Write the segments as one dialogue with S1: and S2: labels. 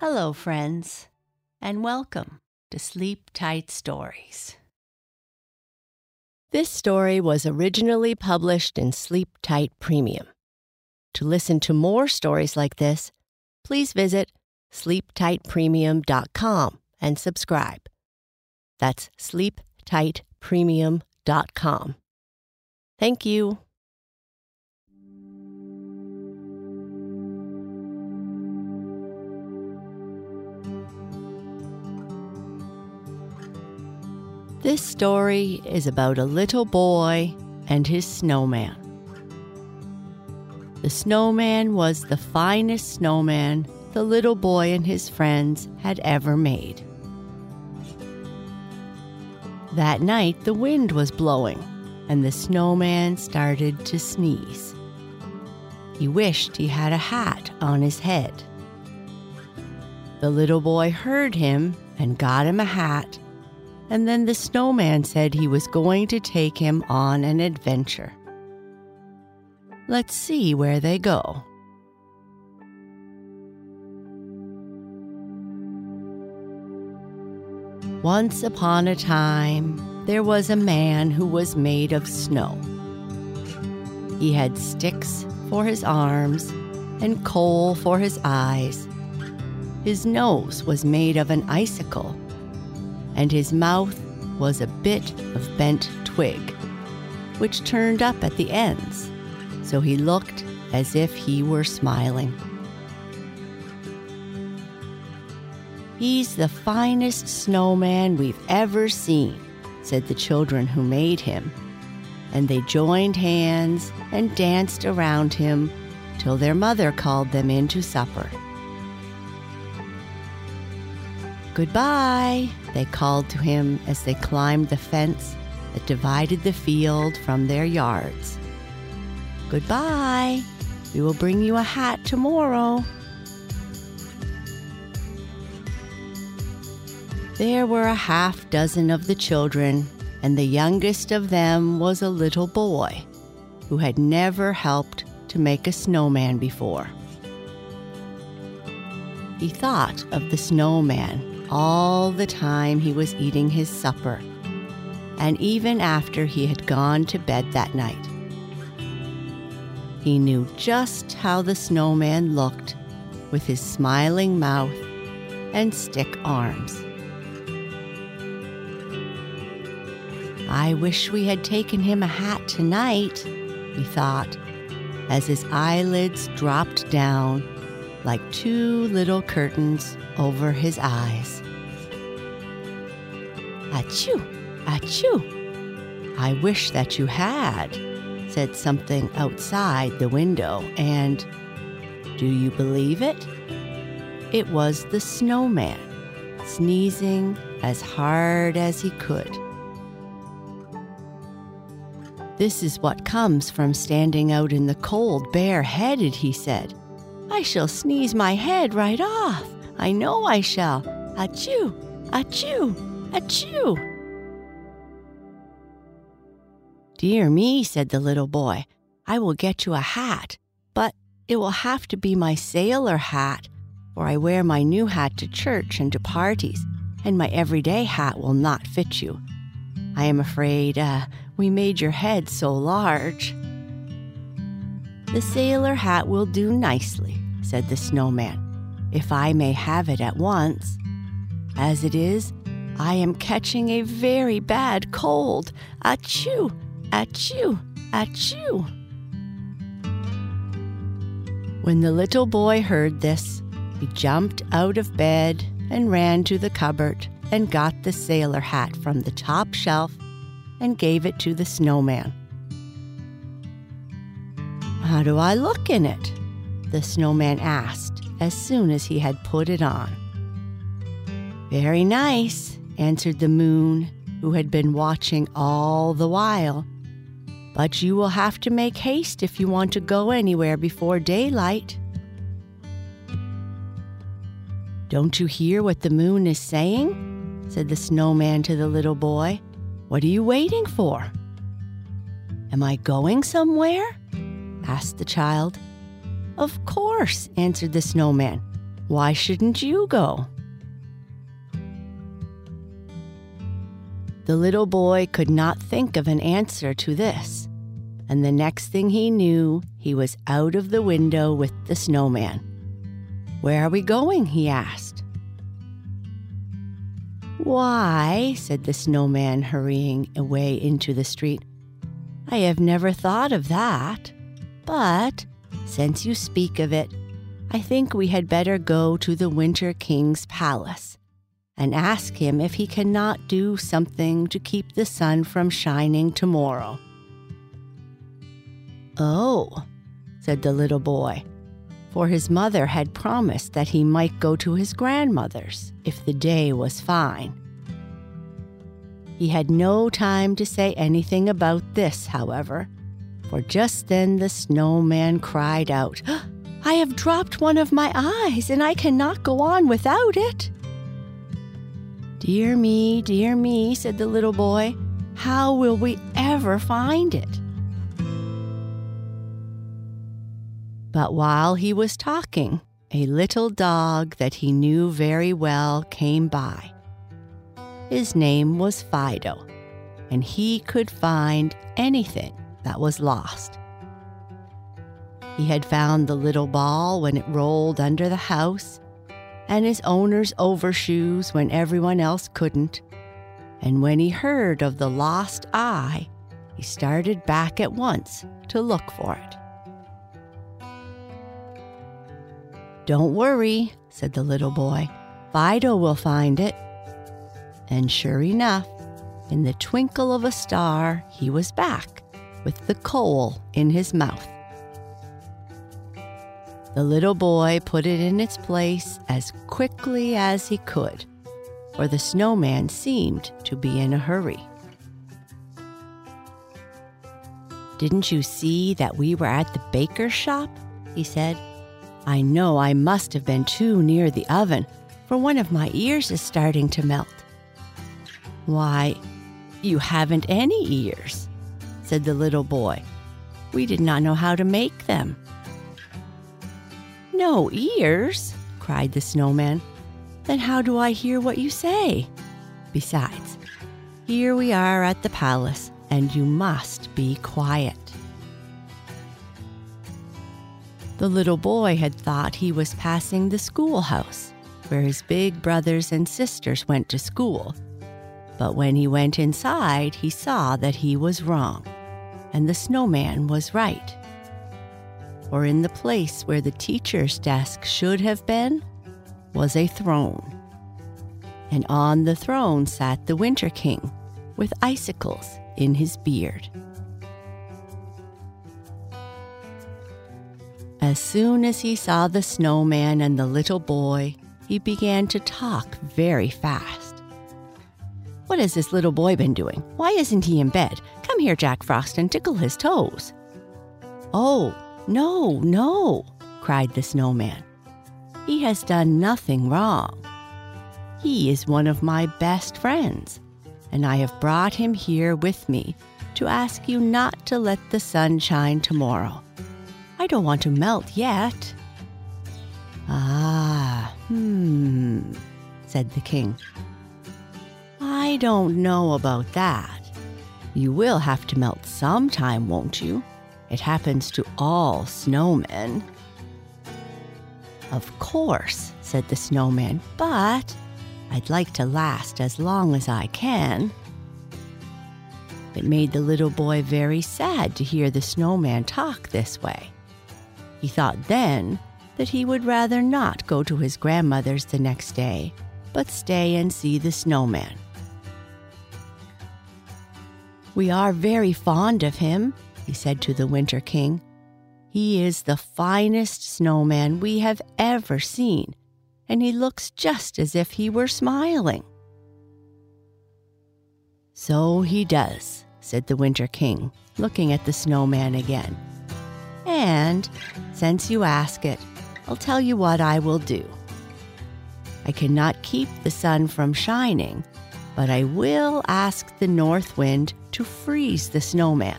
S1: Hello, friends, and welcome to Sleep Tight Stories. This story was originally published in Sleep Tight Premium. To listen to more stories like this, please visit sleeptightpremium.com and subscribe. That's sleeptightpremium.com. Thank you. This story is about a little boy and his snowman. The snowman was the finest snowman the little boy and his friends had ever made. That night, the wind was blowing, and the snowman started to sneeze. He wished he had a hat on his head. The little boy heard him and got him a hat and then the snowman said he was going to take him on an adventure. Let's see where they go. Once upon a time, there was a man who was made of snow. He had sticks for his arms and coal for his eyes. His nose was made of an icicle and his mouth was a bit of bent twig, which turned up at the ends, so he looked as if he were smiling. He's the finest snowman we've ever seen, said the children who made him, and they joined hands and danced around him till their mother called them in to supper. Goodbye, they called to him as they climbed the fence that divided the field from their yards. Goodbye, we will bring you a hat tomorrow. There were a half dozen of the children, and the youngest of them was a little boy who had never helped to make a snowman before. He thought of the snowman all the time he was eating his supper, and even after he had gone to bed that night. He knew just how the snowman looked with his smiling mouth and stick arms. I wish we had taken him a hat tonight, he thought, as his eyelids dropped down like two little curtains over his eyes. Achoo! Achoo! I wish that you had, said something outside the window, and do you believe it? It was the snowman, sneezing as hard as he could. This is what comes from standing out in the cold bareheaded, he said. I shall sneeze my head right off. I know I shall. Achoo! Achoo! Achoo! Dear me, said the little boy. I will get you a hat, but it will have to be my sailor hat, for I wear my new hat to church and to parties, and my everyday hat will not fit you. I am afraid uh, we made your head so large. The sailor hat will do nicely, said the snowman, if I may have it at once. As it is, I am catching a very bad cold. Achoo! Achoo! Achoo! When the little boy heard this, he jumped out of bed and ran to the cupboard and got the sailor hat from the top shelf and gave it to the snowman. How do I look in it? The snowman asked as soon as he had put it on. Very nice, answered the moon, who had been watching all the while. But you will have to make haste if you want to go anywhere before daylight. Don't you hear what the moon is saying? said the snowman to the little boy. What are you waiting for? Am I going somewhere? asked the child. Of course, answered the snowman. Why shouldn't you go? The little boy could not think of an answer to this, and the next thing he knew, he was out of the window with the snowman. Where are we going? he asked. Why, said the snowman, hurrying away into the street, I have never thought of that. But, since you speak of it, I think we had better go to the Winter King's palace and ask him if he cannot do something to keep the sun from shining tomorrow. Oh, said the little boy, for his mother had promised that he might go to his grandmother's if the day was fine. He had no time to say anything about this, however, for just then the snowman cried out, I have dropped one of my eyes, and I cannot go on without it. Dear me, dear me, said the little boy, how will we ever find it? But while he was talking, a little dog that he knew very well came by. His name was Fido, and he could find anything that was lost. He had found the little ball when it rolled under the house, and his owner's overshoes when everyone else couldn't. And when he heard of the lost eye, he started back at once to look for it. Don't worry, said the little boy. Fido will find it. And sure enough, in the twinkle of a star, he was back with the coal in his mouth. The little boy put it in its place as quickly as he could, for the snowman seemed to be in a hurry. Didn't you see that we were at the baker's shop? he said. I know I must have been too near the oven, for one of my ears is starting to melt. Why, you haven't any ears, said the little boy. We did not know how to make them. No ears, cried the snowman. Then how do I hear what you say? Besides, here we are at the palace, and you must be quiet. The little boy had thought he was passing the schoolhouse, where his big brothers and sisters went to school. But when he went inside, he saw that he was wrong, and the snowman was right. For in the place where the teacher's desk should have been was a throne. And on the throne sat the Winter King with icicles in his beard. As soon as he saw the snowman and the little boy, he began to talk very fast. What has this little boy been doing? Why isn't he in bed? Here, Jack Frost, and tickle his toes. Oh, no, no, cried the snowman. He has done nothing wrong. He is one of my best friends, and I have brought him here with me to ask you not to let the sun shine tomorrow. I don't want to melt yet. Ah, hmm, said the king. I don't know about that. You will have to melt sometime, won't you? It happens to all snowmen. Of course, said the snowman, but I'd like to last as long as I can. It made the little boy very sad to hear the snowman talk this way. He thought then that he would rather not go to his grandmother's the next day, but stay and see the snowman. We are very fond of him, he said to the Winter King. He is the finest snowman we have ever seen, and he looks just as if he were smiling. So he does, said the Winter King, looking at the snowman again. And since you ask it, I'll tell you what I will do. I cannot keep the sun from shining, but I will ask the north wind to freeze the snowman,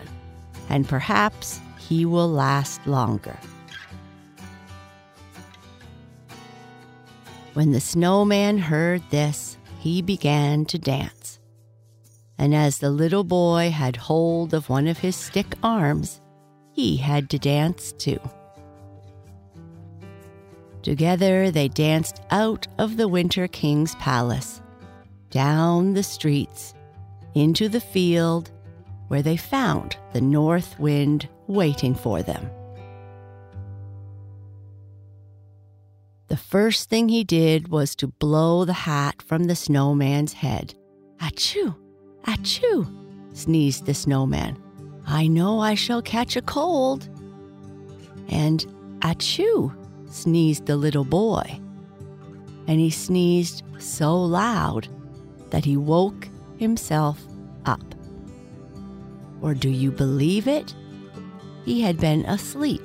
S1: and perhaps he will last longer. When the snowman heard this, he began to dance. And as the little boy had hold of one of his stick arms, he had to dance too. Together they danced out of the Winter King's palace, down the streets, into the field, where they found the North Wind waiting for them. The first thing he did was to blow the hat from the snowman's head. Achoo! Achoo! sneezed the snowman. I know I shall catch a cold. And achoo! sneezed the little boy. And he sneezed so loud that he woke himself up. Or do you believe it? He had been asleep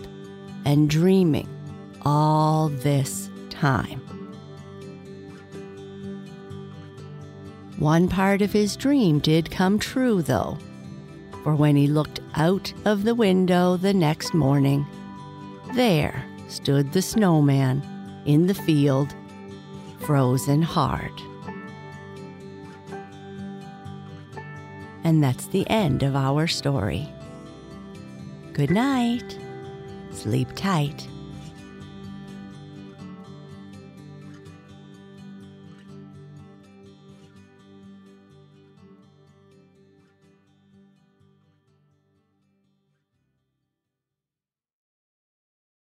S1: and dreaming all this time. One part of his dream did come true, though, for when he looked out of the window the next morning, there stood the snowman in the field, frozen hard. And that's the end of our story. Good night. Sleep tight.